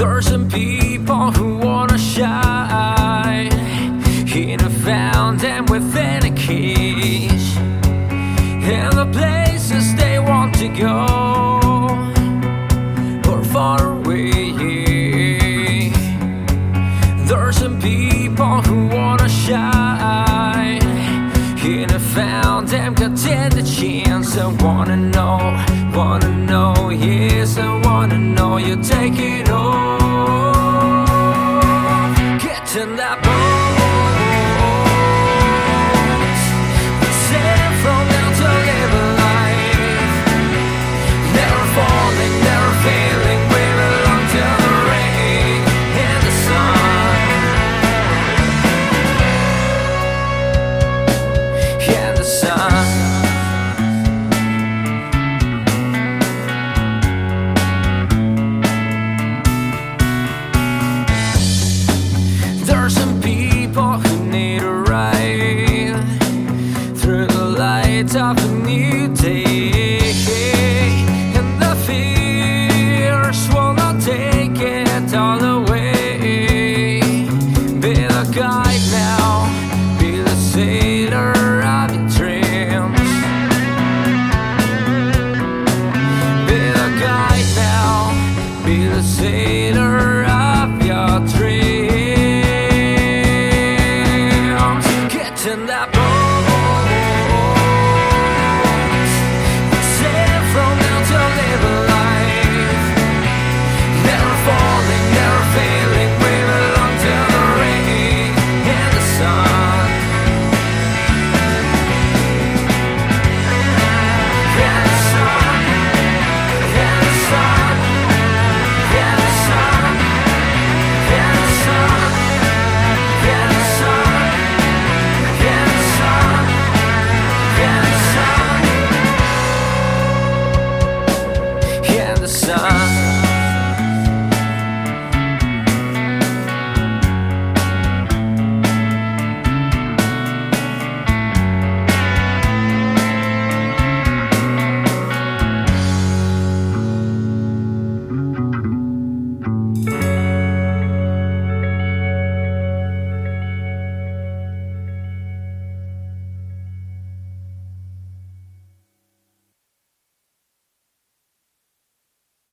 There's some people who wanna shine. In a fountain within a cage, and the places they want to go are far away. There's some people who wanna shine. In a fountain, got the chance. I wanna know, wanna know, yes, I wanna know. You take it In that of a new day, and the fears will not take it all away. Be the guide now, be the sailor of your dreams. Be the guide now, be the sailor of your dreams. Get that